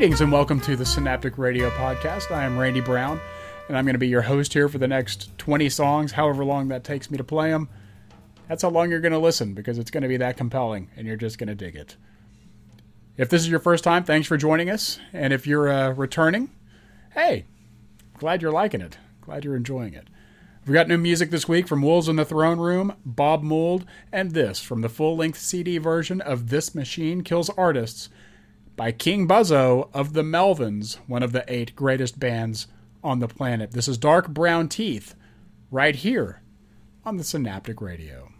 Greetings and welcome to the Synaptic Radio Podcast. I am Randy Brown, and I'm going to be your host here for the next 20 songs, however long that takes me to play them. That's how long you're going to listen because it's going to be that compelling, and you're just going to dig it. If this is your first time, thanks for joining us. And if you're uh, returning, hey, glad you're liking it. Glad you're enjoying it. We've got new music this week from Wolves in the Throne Room, Bob Mould, and this from the full length CD version of This Machine Kills Artists by King Buzzo of the Melvins, one of the eight greatest bands on the planet. This is Dark Brown Teeth, right here on the Synaptic Radio.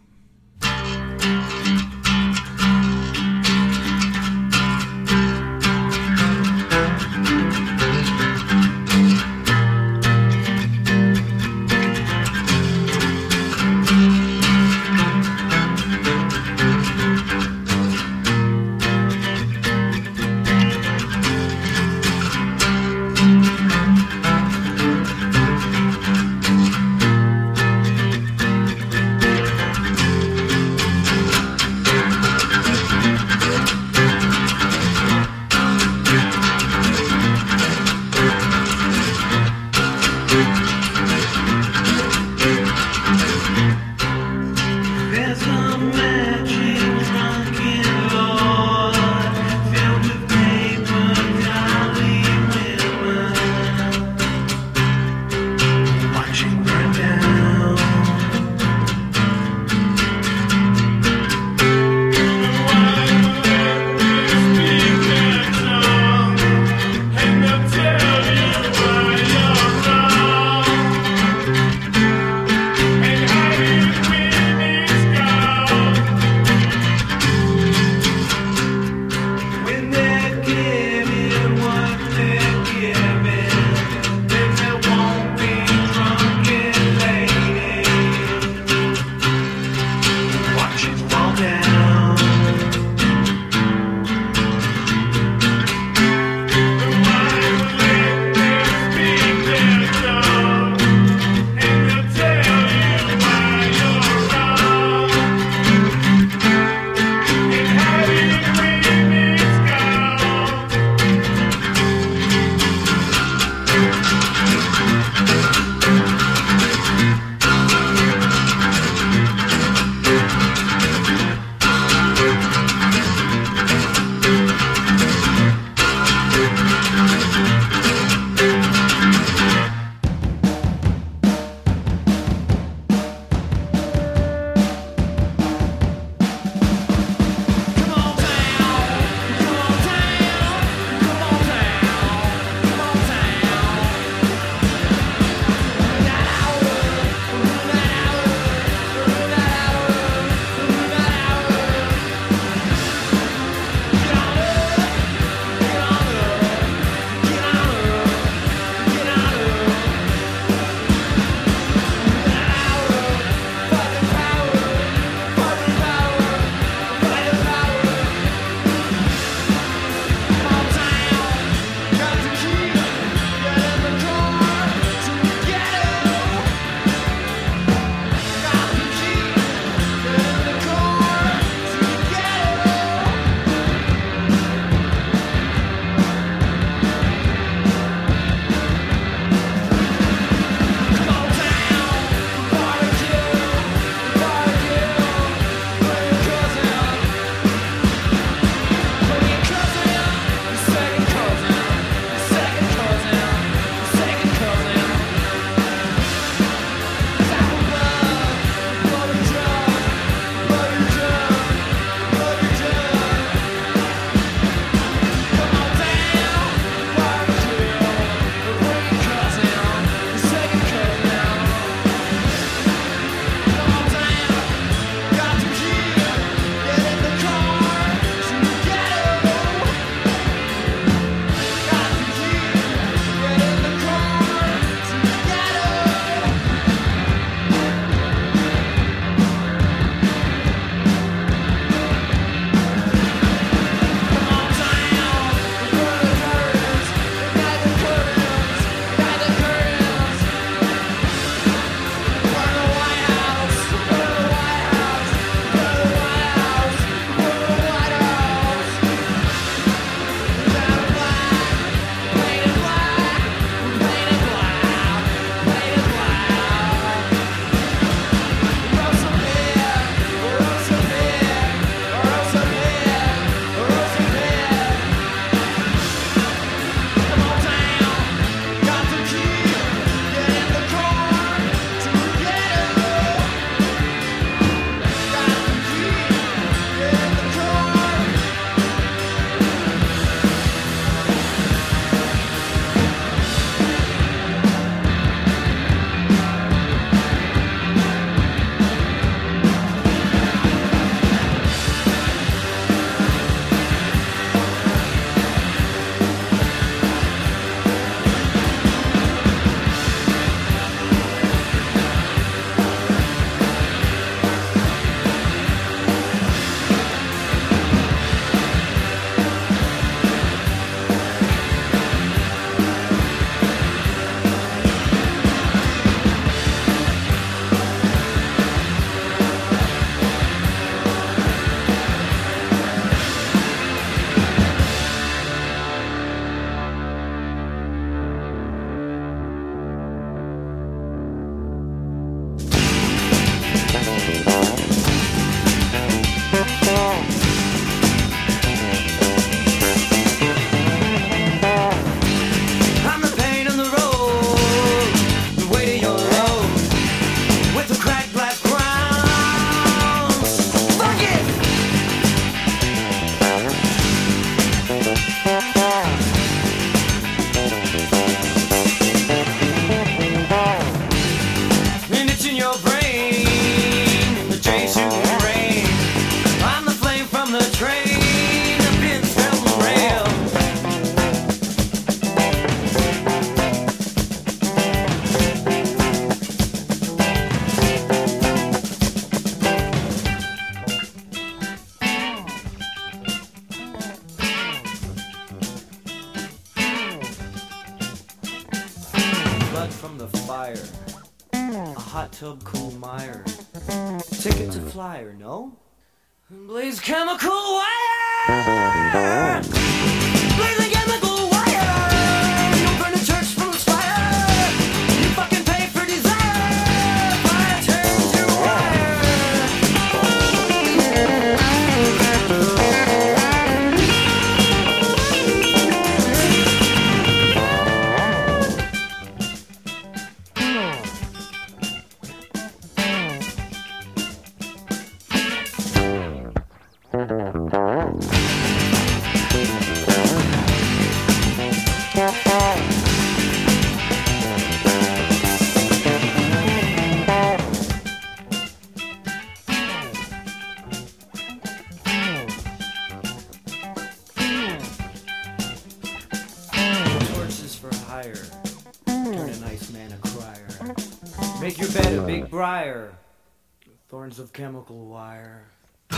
Of chemical wire. Be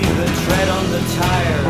the tread on the tire.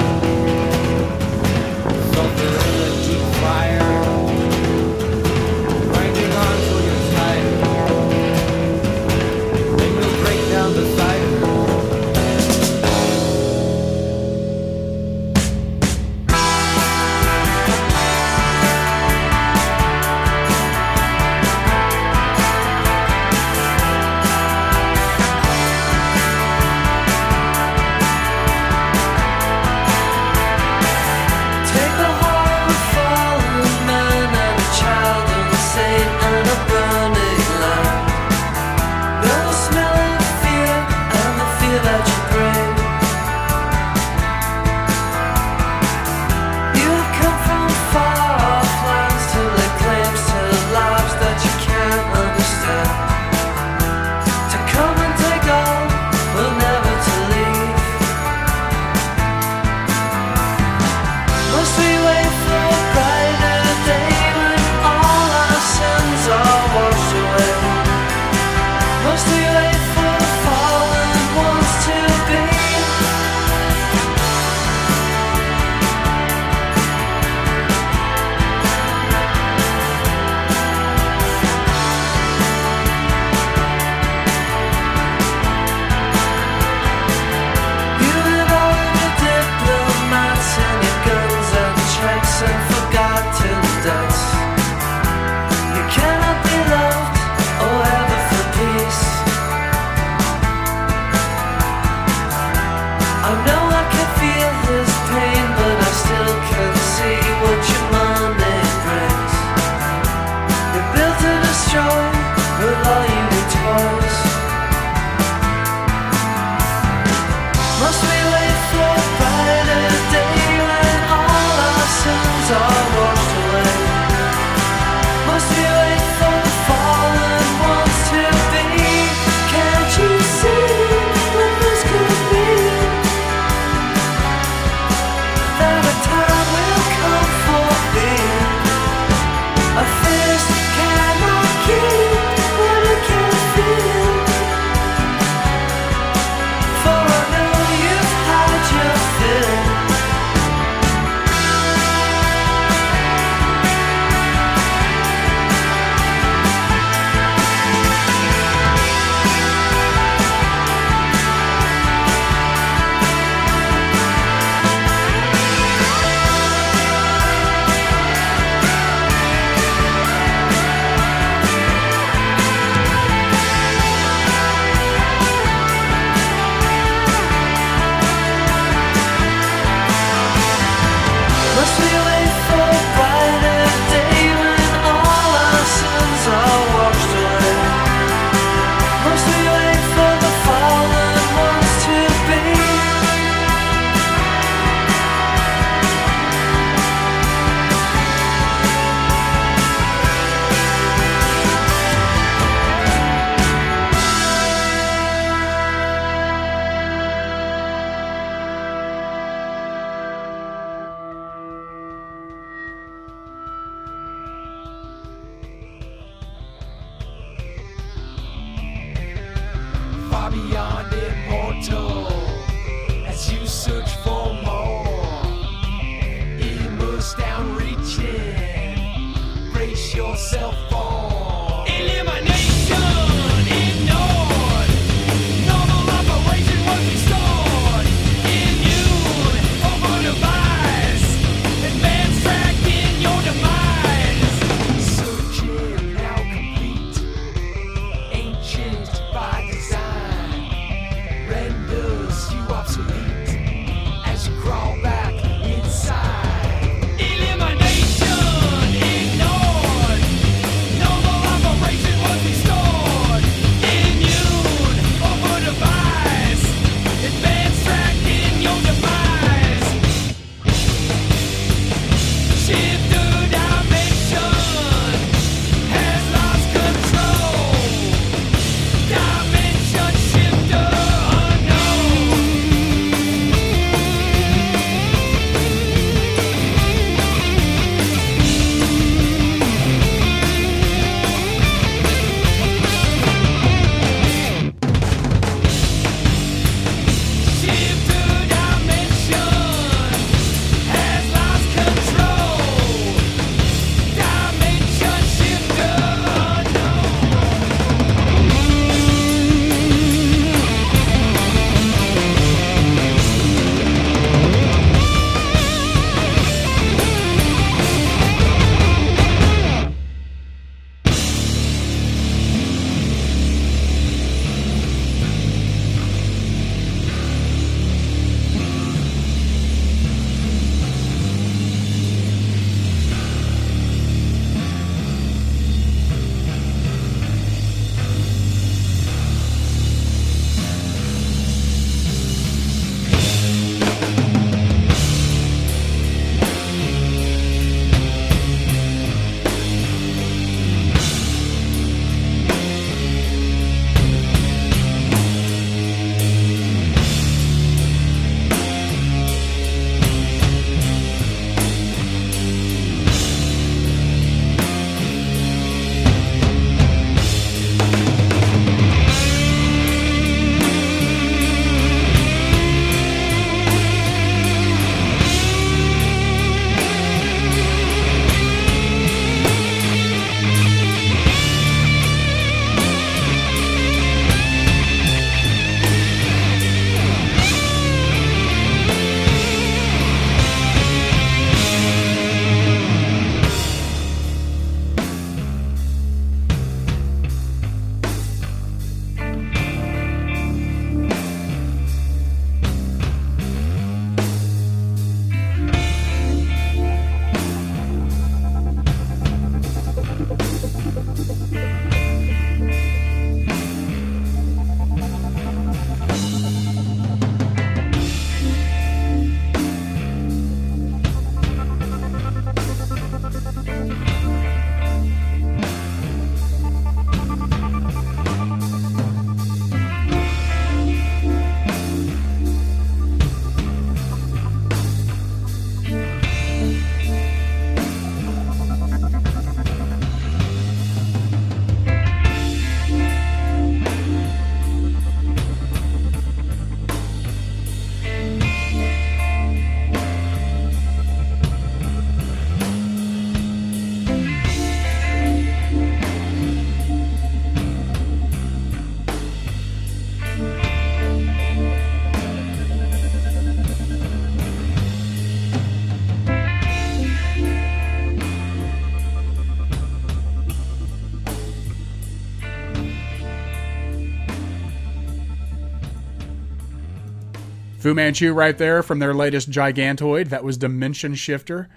Fu Manchu right there from their latest Gigantoid. That was Dimension Shifter.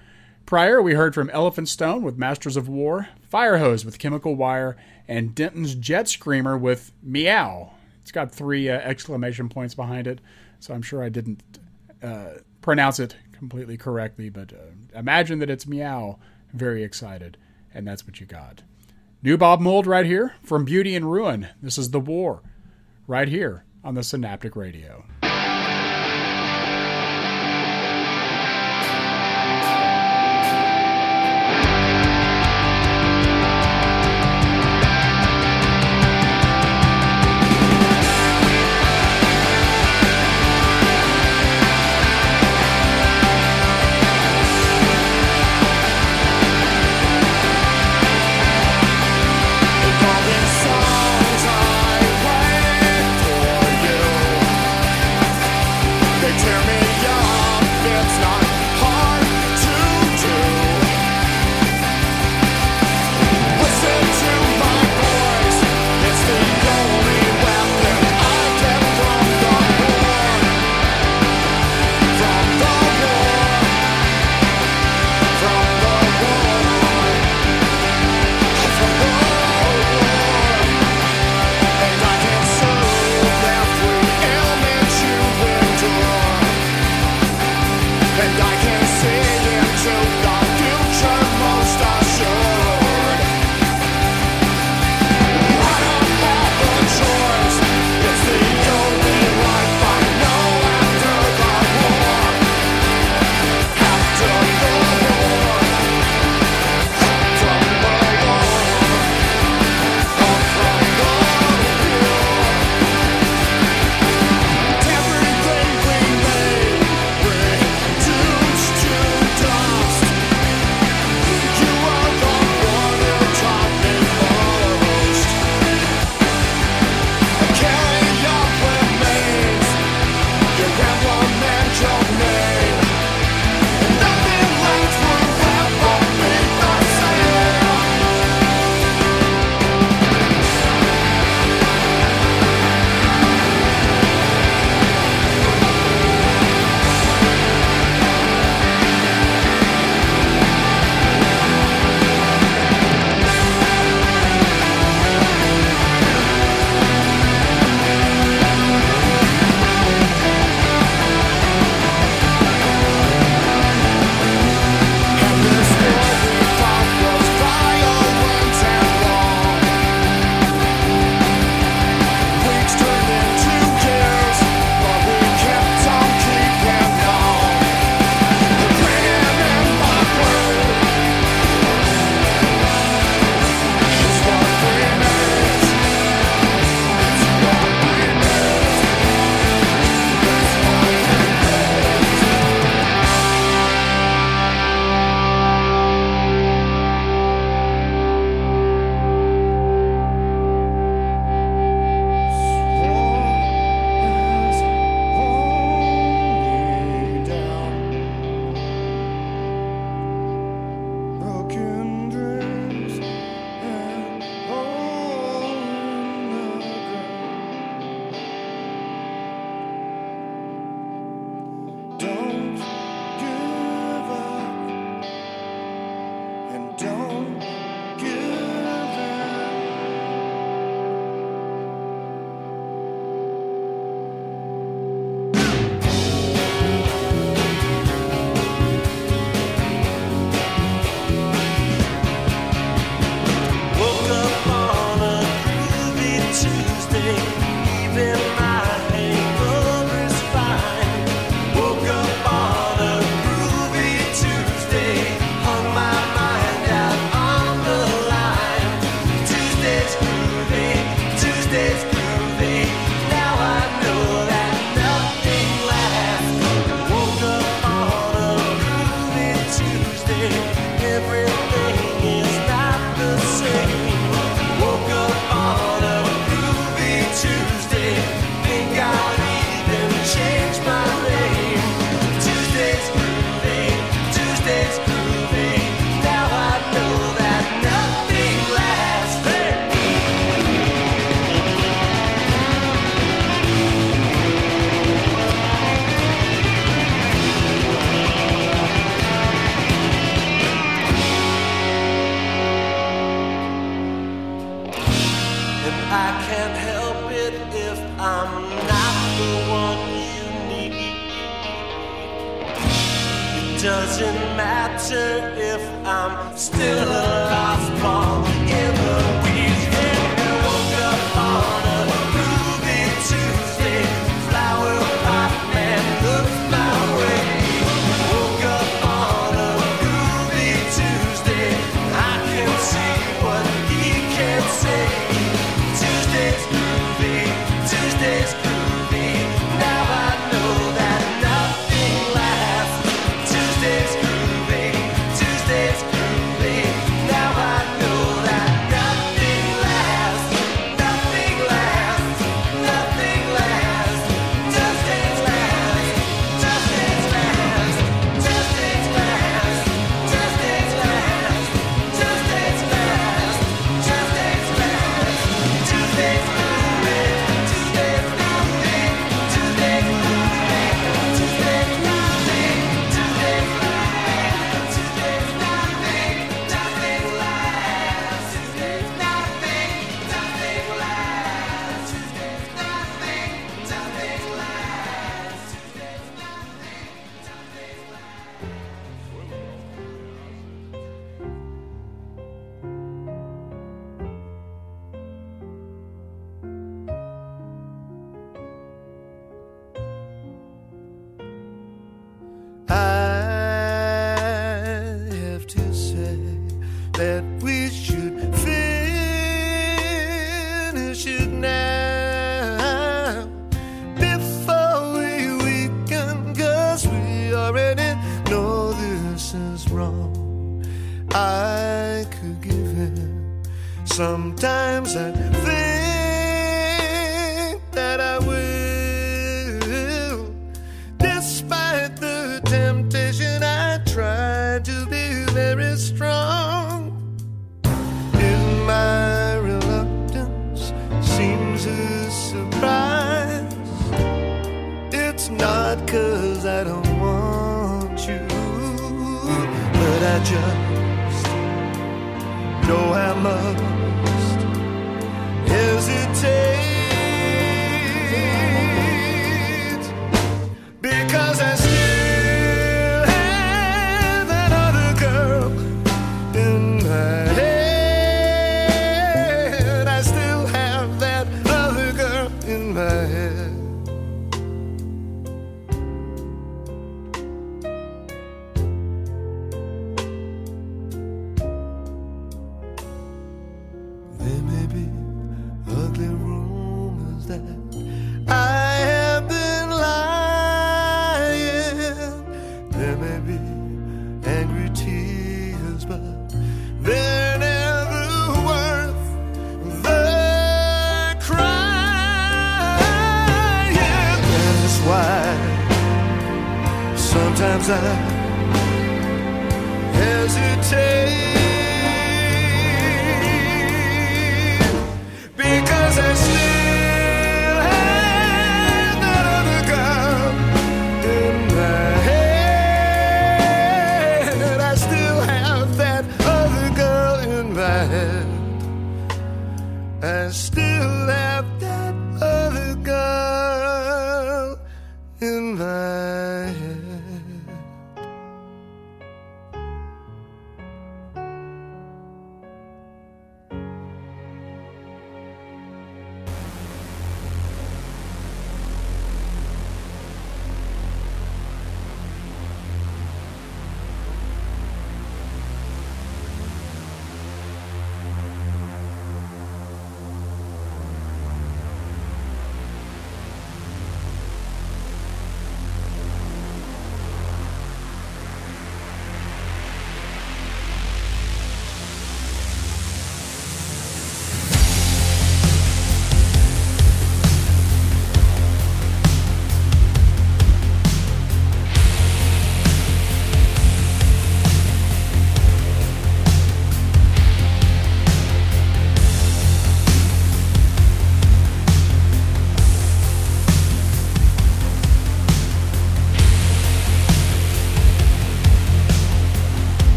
Prior, we heard from Elephant Stone with Masters of War, Firehose with Chemical Wire, and Denton's Jet Screamer with Meow. It's got three uh, exclamation points behind it, so I'm sure I didn't uh, pronounce it completely correctly, but uh, imagine that it's Meow. Very excited, and that's what you got. New Bob Mould right here from Beauty and Ruin. This is The War, right here on the Synaptic Radio.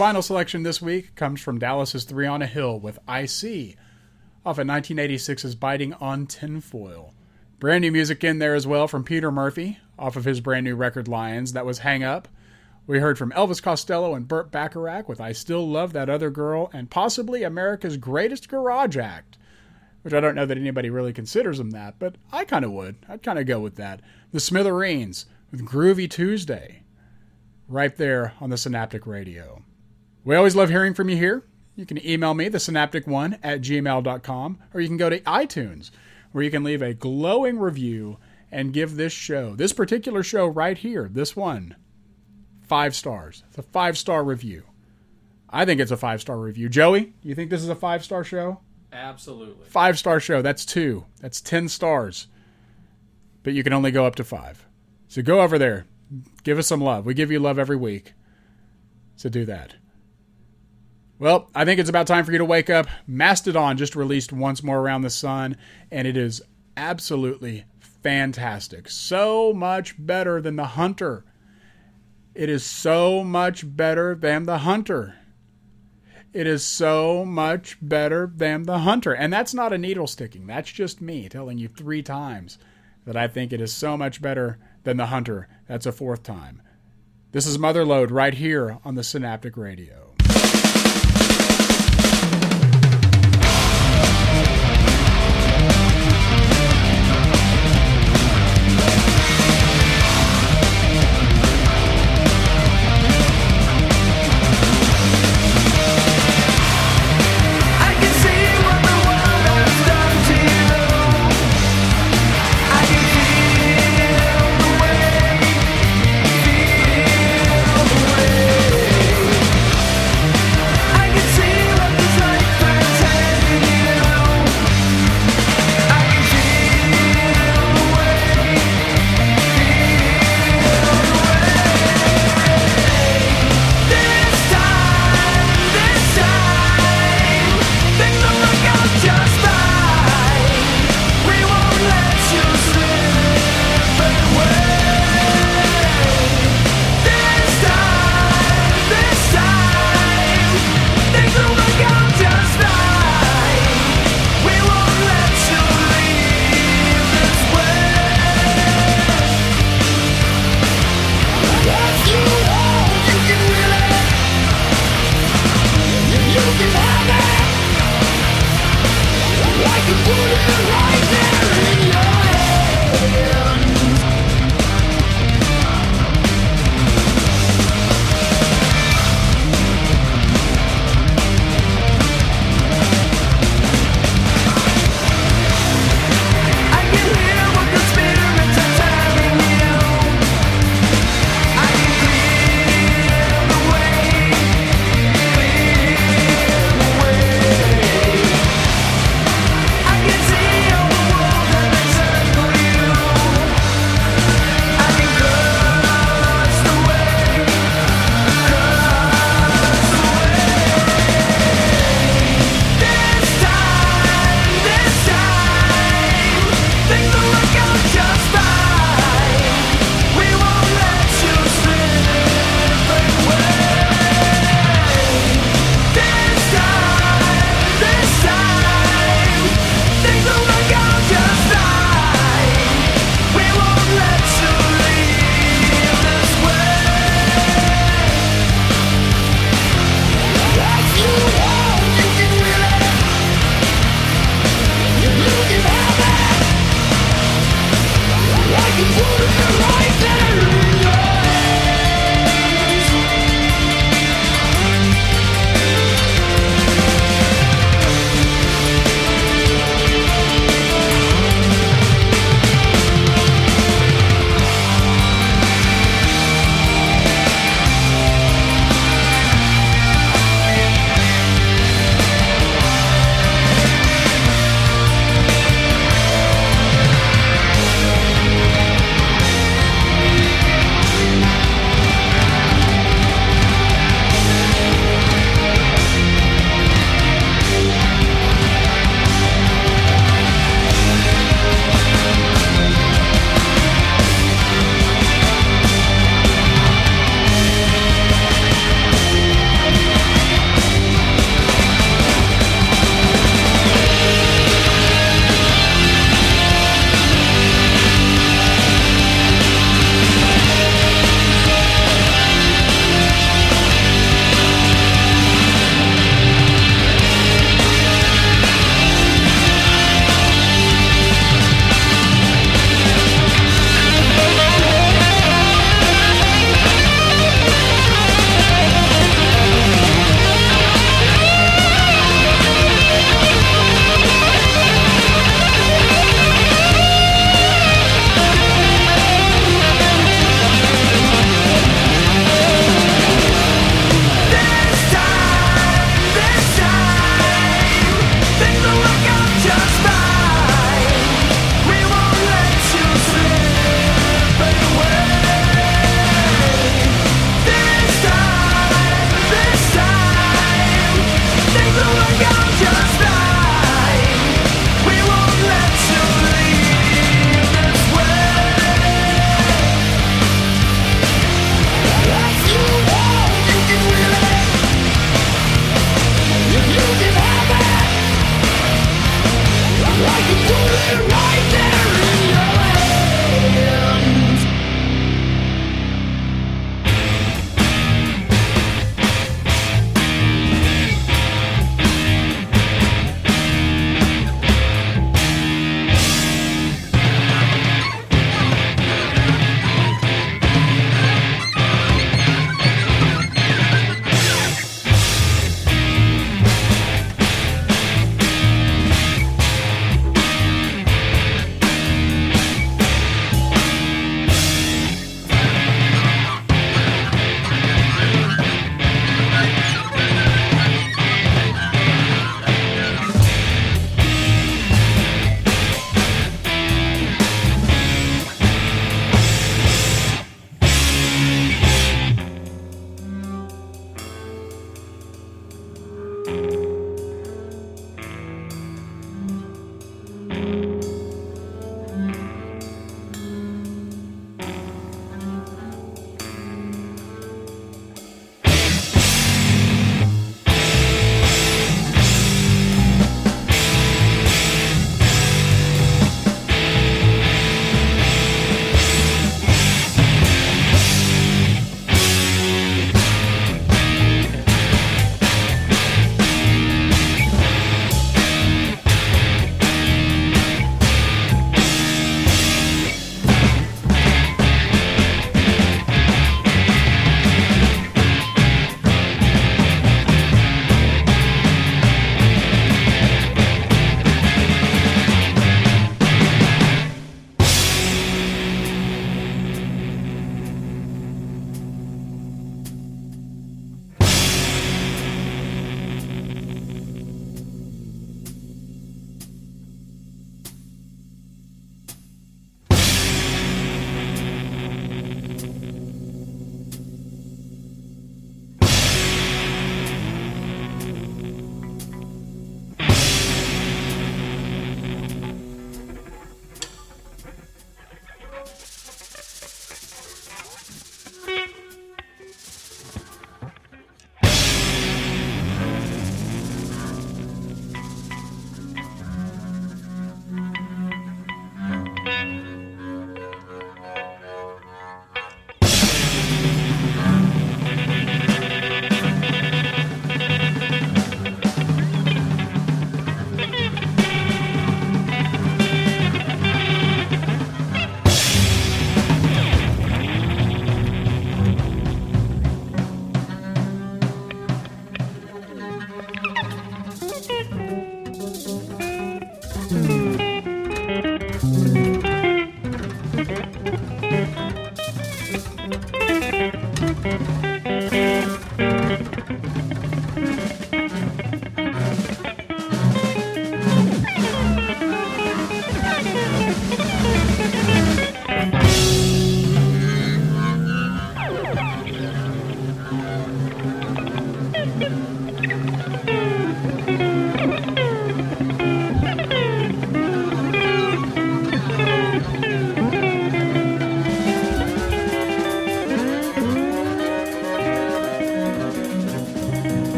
vinyl selection this week comes from Dallas's Three on a Hill with I See, off of 1986's Biting on Tinfoil. Brand new music in there as well from Peter Murphy, off of his brand new record Lions, that was Hang Up. We heard from Elvis Costello and Burt Bacharach with I Still Love That Other Girl and possibly America's Greatest Garage Act, which I don't know that anybody really considers them that, but I kind of would. I'd kind of go with that. The Smithereens with Groovy Tuesday, right there on the Synaptic Radio. We always love hearing from you here. You can email me, the synaptic1 at gmail.com, or you can go to iTunes, where you can leave a glowing review and give this show, this particular show right here, this one, five stars. It's a five star review. I think it's a five star review. Joey, you think this is a five star show? Absolutely. Five star show. That's two. That's 10 stars. But you can only go up to five. So go over there. Give us some love. We give you love every week. So do that. Well, I think it's about time for you to wake up. Mastodon just released Once More Around the Sun, and it is absolutely fantastic. So much better than The Hunter. It is so much better than The Hunter. It is so much better than The Hunter. And that's not a needle sticking. That's just me telling you three times that I think it is so much better than The Hunter. That's a fourth time. This is Motherload right here on the Synaptic Radio.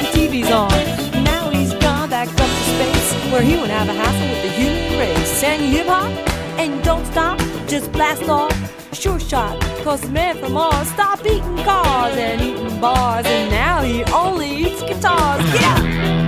the TV's on. Now he's gone back up to space where he won't have a hassle with the human race. And hip hop and don't stop, just blast off. Sure shot, cause man from Mars stopped eating cars and eating bars, and now he only eats guitars. Yeah!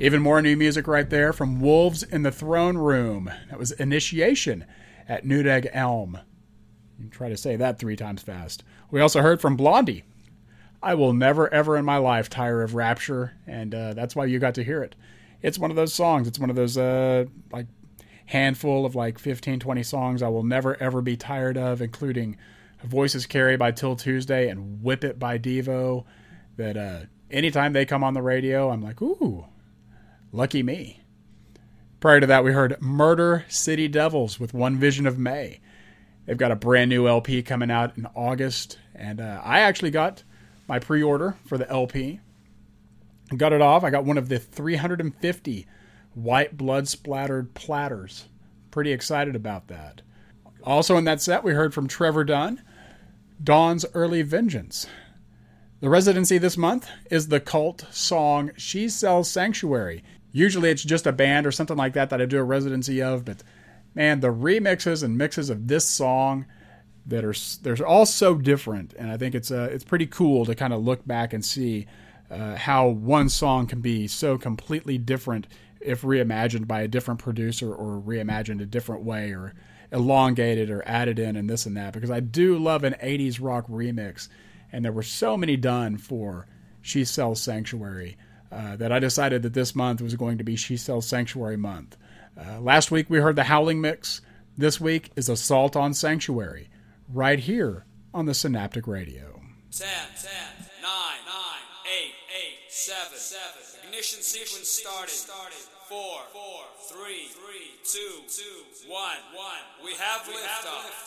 Even more new music right there from Wolves in the Throne Room. That was Initiation at Newdag Elm. Try to say that three times fast. We also heard from Blondie. I will never, ever in my life tire of Rapture, and uh, that's why you got to hear it. It's one of those songs. It's one of those, uh, like, handful of like 15, 20 songs I will never, ever be tired of, including Voices Carry by 'Til Tuesday and Whip It by Devo. That uh, anytime they come on the radio, I'm like, ooh, lucky me. Prior to that, we heard Murder City Devils with One Vision of May. They've got a brand new LP coming out in August, and uh, I actually got my pre order for the LP. Got it off. I got one of the 350 white blood splattered platters. Pretty excited about that. Also in that set, we heard from Trevor Dunn, Dawn's Early Vengeance. The residency this month is the cult song She Sells Sanctuary. Usually it's just a band or something like that that I do a residency of, but man, the remixes and mixes of this song that are they're all so different, and I think it's uh, it's pretty cool to kind of look back and see uh, how one song can be so completely different if reimagined by a different producer or reimagined a different way or elongated or added in and this and that. Because I do love an '80s rock remix, and there were so many done for She Sells Sanctuary uh, that I decided that this month was going to be She Sells Sanctuary month. Uh, last week we heard the Howling Mix. This week is Assault on Sanctuary, right here on the Synaptic Radio. 10, 10, 9, 9, 8, 8, 7, 7. Ignition sequence started. 4, 4, 3, 3, 2, 2, 1, 1. We have liftoff.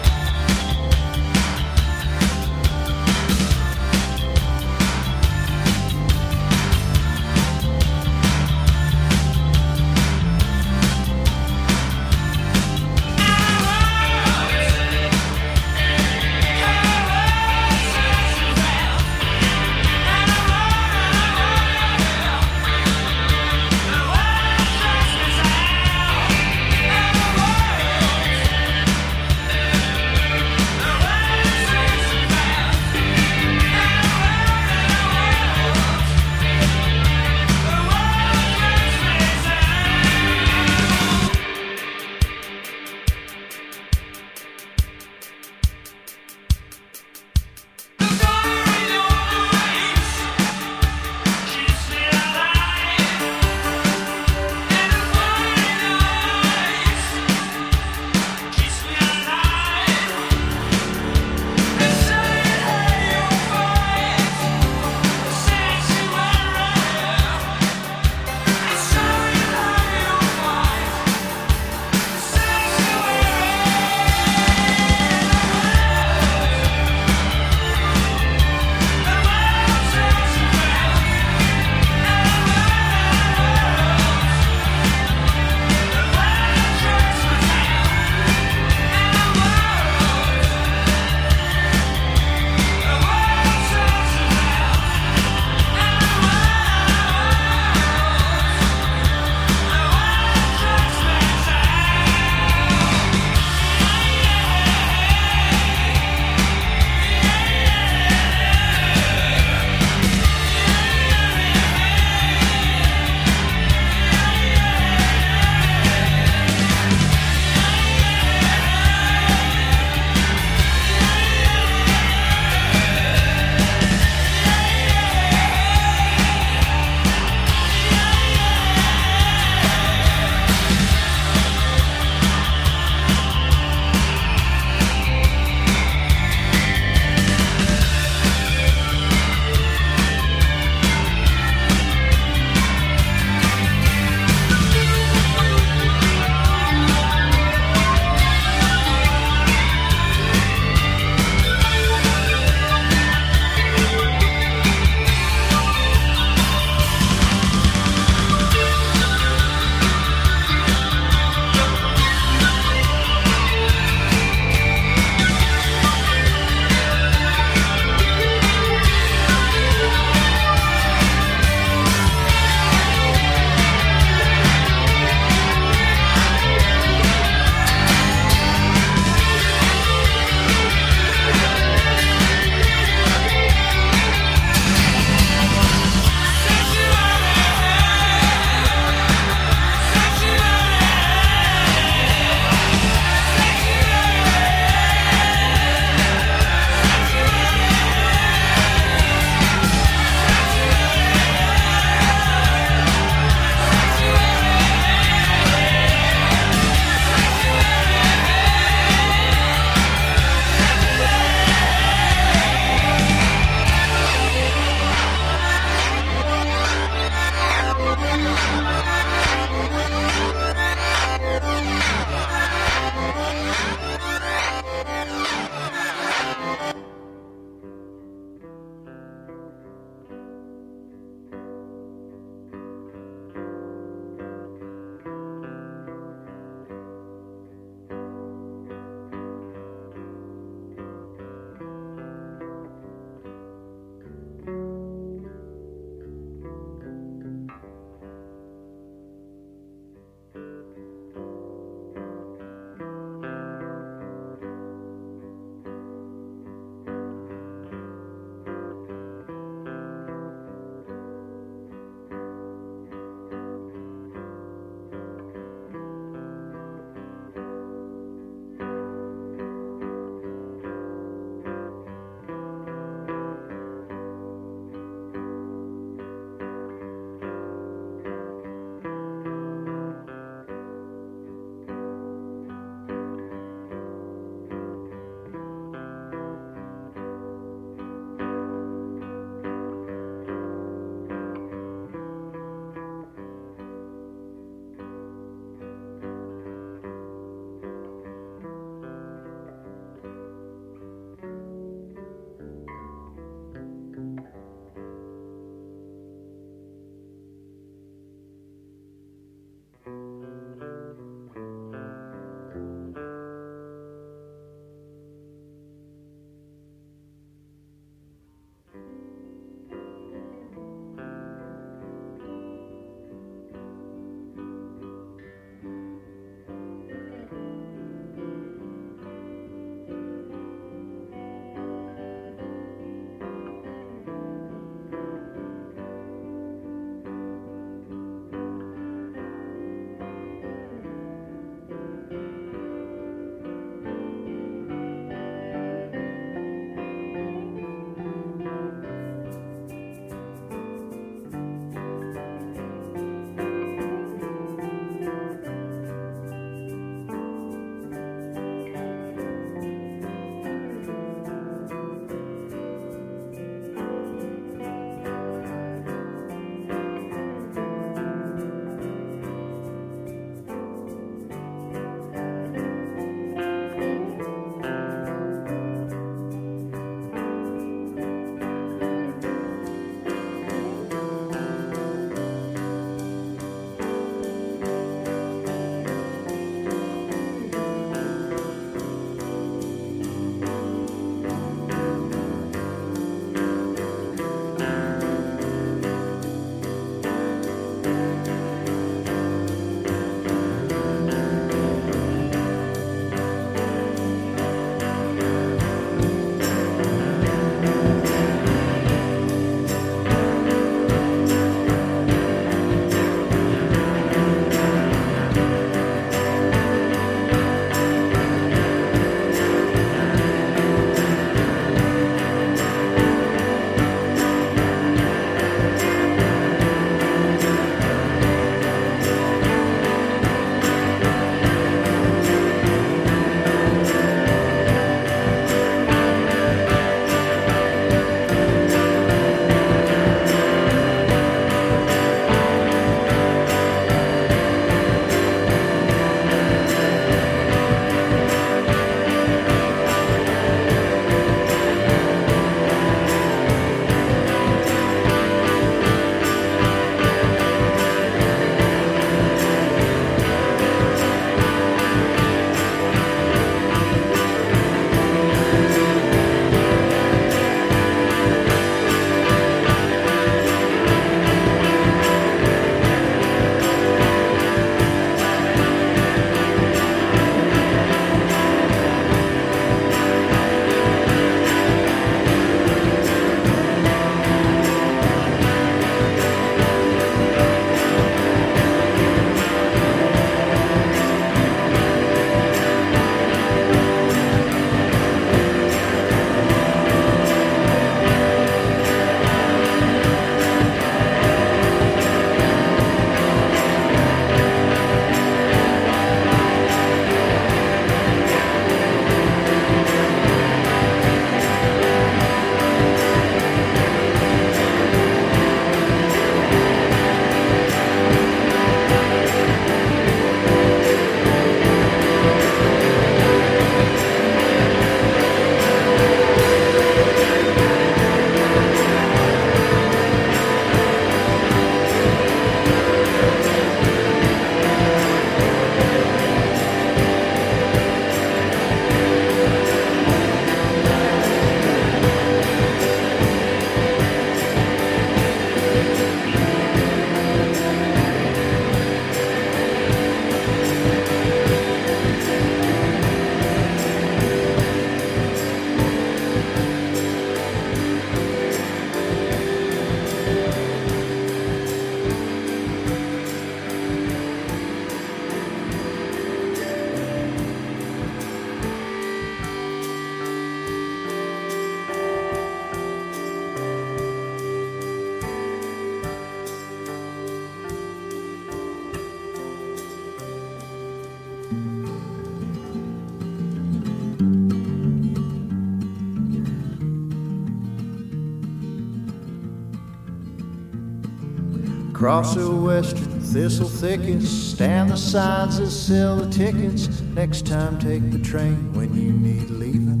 Across the western thistle thickets stand the signs that sell the tickets. Next time, take the train when you need leaving.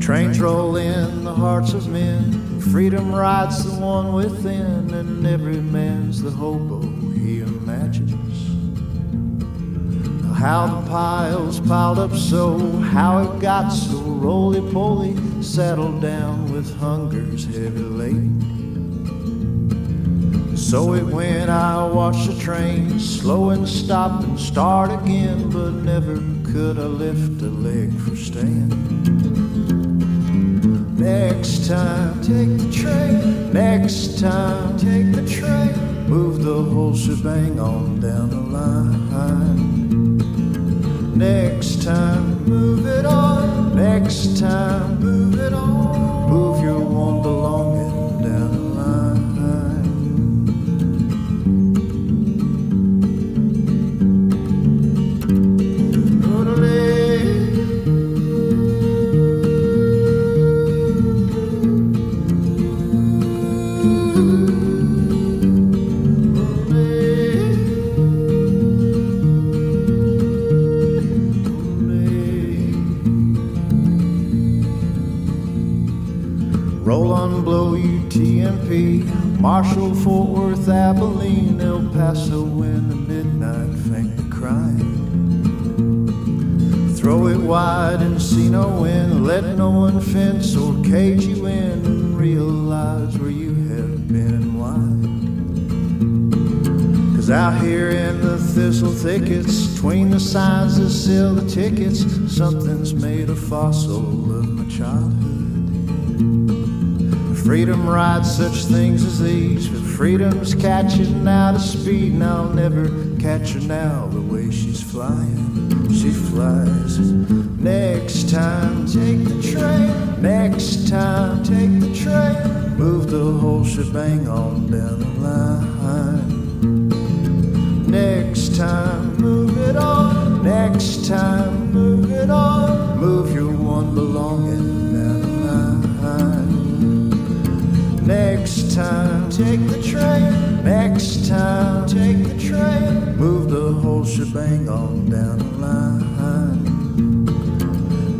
Trains roll in the hearts of men. Freedom rides the one within, and every man's the hobo he imagines. How the piles piled up so, how it got so roly poly, settled down with hunger's heavy laden. So it went, I watched the train slow and stop and start again, but never could I lift a leg for staying. Next time, take the train. Next time, take the train. Move the whole shebang on down the line. Next time, move it on. Next time, move it on. Move your one Marshall, Fort Worth, Abilene, El Paso in the midnight faint crying. Throw it wide and see no wind, let no one fence or cage you in, and realize where you have been and why. Cause out here in the thistle thickets, between the signs that sell the tickets, something's made a fossil of my childhood. Freedom rides such things as these, but freedom's catching now to speed, and I'll never catch her now the way she's flying. She flies. Next time, take the train. Next time, take the train. Move the whole shebang on down the line. Next time, move it on. Next time, take the train. Next time, take the train. Move the whole shebang on down the line.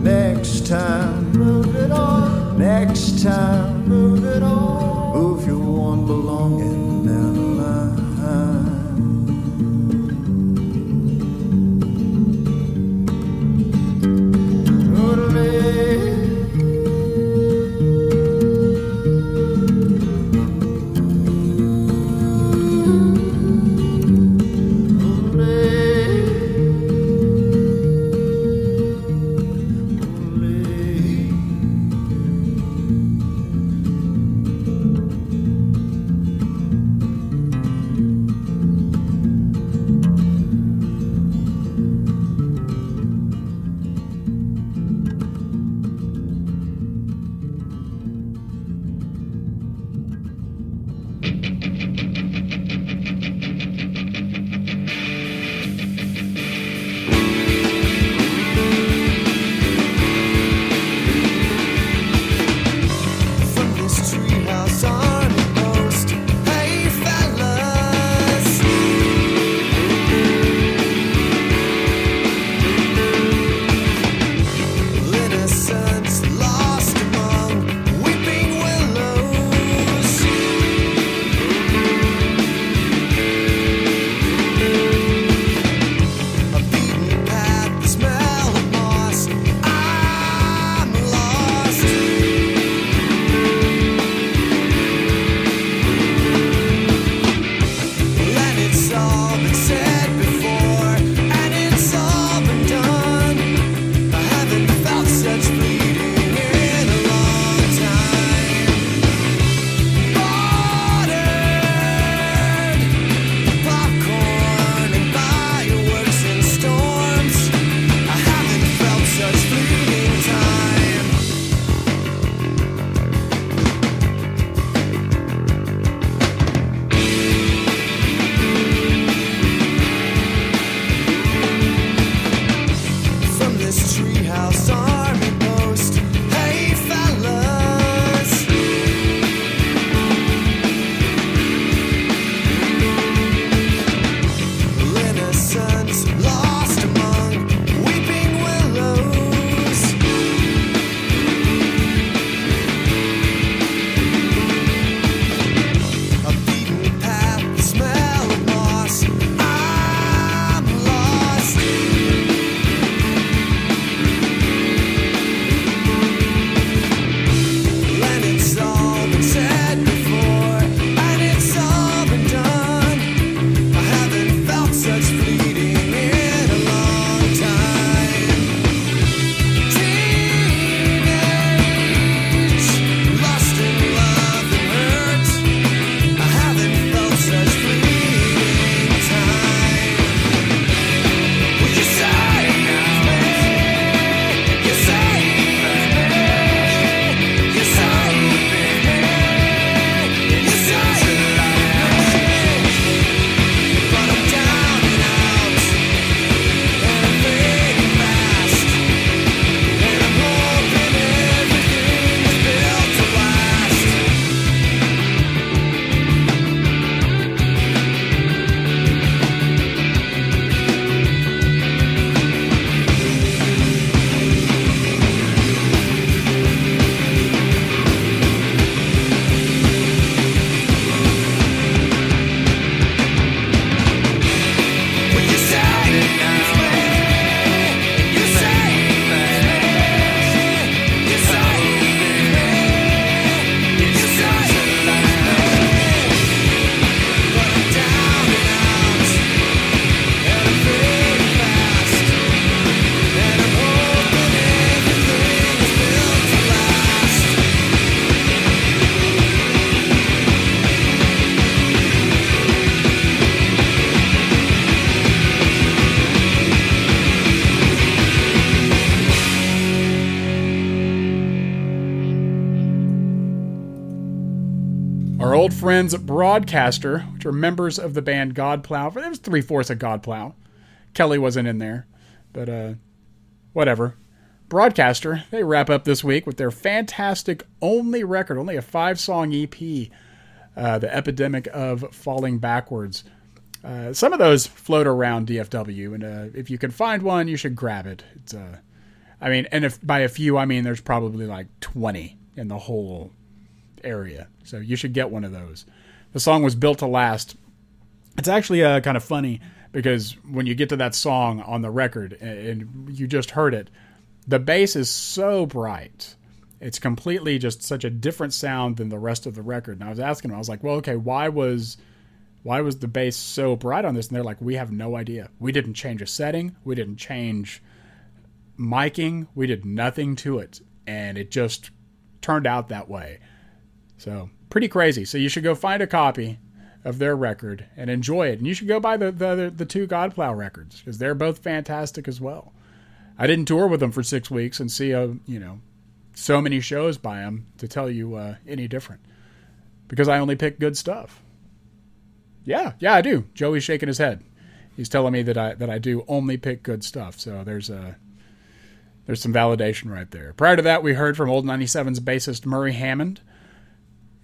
Next time, move it on. Next time, move it on. Move your one belonging Broadcaster, which are members of the band Godplow. There was three fourths of Godplow. Kelly wasn't in there, but uh, whatever. Broadcaster, they wrap up this week with their fantastic only record, only a five song EP, uh, The Epidemic of Falling Backwards. Uh, some of those float around DFW, and uh, if you can find one, you should grab it. It's, uh, I mean, and if by a few, I mean there's probably like 20 in the whole area, so you should get one of those. The song was built to last. It's actually uh, kind of funny because when you get to that song on the record and, you just heard it, the bass is so bright. It's completely just such a different sound than the rest of the record. And I was asking them, I was like, well, okay, why was why was the bass so bright on this? And they're like, we have no idea. We didn't change a setting. We didn't change miking. We did nothing to it. And it just turned out that way. So pretty crazy. So you should go find a copy of their record and enjoy it. And you should go buy the, the, the two Godplow records because they're both fantastic as well. I didn't tour with them for six weeks and see a, you know, so many shows by them to tell you uh, any different because I only pick good stuff. Yeah, yeah, I do. Joey's shaking his head. He's telling me that I that I do only pick good stuff. So there's a there's some validation right there. Prior to that, we heard from Old 97's bassist Murray Hammond,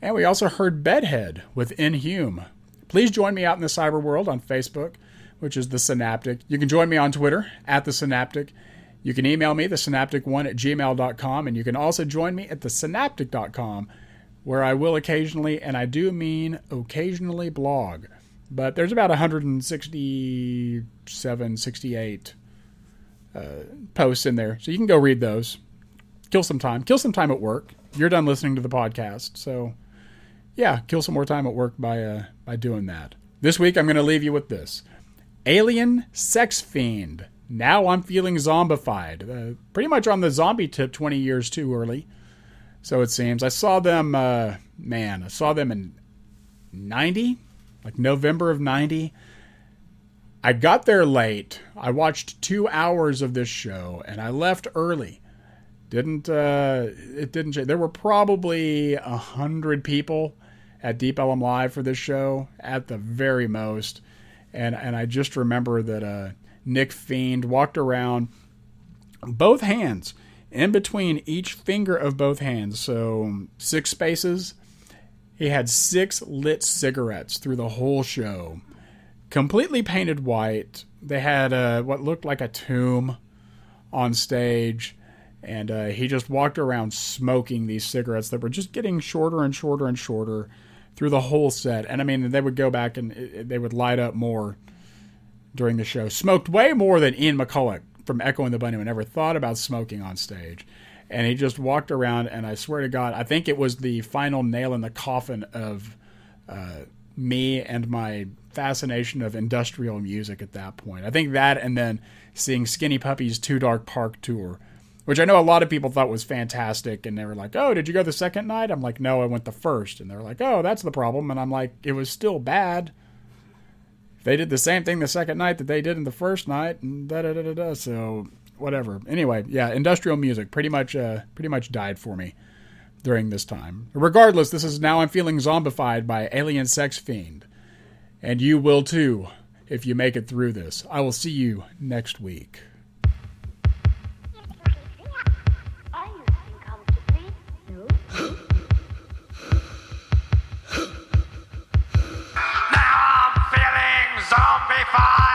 and we also heard Bedhead with Inhume. Please join me out in the cyber world on Facebook, which is the Synaptic. You can join me on Twitter at the Synaptic. You can email me, the synaptic1 at gmail.com, and you can also join me at the synaptic.com, where I will occasionally, and I do mean occasionally, blog. But there's about 167, 68 uh, posts in there, so you can go read those. Kill some time. Kill some time at work. You're done listening to the podcast, so yeah, kill some more time at work by uh, by doing that. This week, I'm going to leave you with this: Alien Sex Fiend. Now I'm feeling zombified. Uh, pretty much on the zombie tip 20 years too early. So it seems. I saw them, uh, man, I saw them in 90, like November of 90. I got there late. I watched two hours of this show and I left early. Didn't, uh, it didn't, change. there were probably a hundred people at Deep Ellum Live for this show at the very most. And, and I just remember that, uh, Nick Fiend walked around both hands in between each finger of both hands, so six spaces. He had six lit cigarettes through the whole show, completely painted white. They had uh, what looked like a tomb on stage, and uh, he just walked around smoking these cigarettes that were just getting shorter and shorter and shorter through the whole set. And I mean, they would go back and it, they would light up more during the show. Smoked way more than Ian McCulloch from Echo and the Bunnymen ever thought about smoking on stage. And he just walked around, and I swear to God, I think it was the final nail in the coffin of uh, me and my fascination of industrial music at that point. I think that, and then seeing Skinny Puppy's Too Dark Park tour, which I know a lot of people thought was fantastic, and they were like, "Oh, did you go the second night?" I'm like, "No, I went the first. and they're like, "Oh, that's the problem," and I'm like, "It was still bad." they did the same thing the second night that they did in the first night, and da da da da. So whatever. Anyway, yeah, industrial music pretty much uh, pretty much died for me during this time. Regardless, this is now I'm feeling zombified by Alien Sex Fiend, and you will too if you make it through this. I will see you next week. Zombified.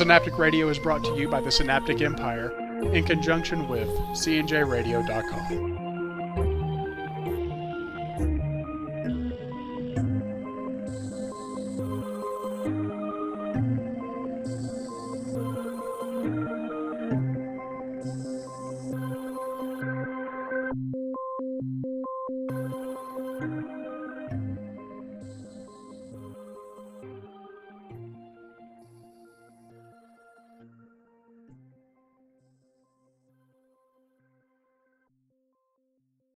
Synaptic Radio is brought to you by the Synaptic Empire in conjunction with cnjradio.com.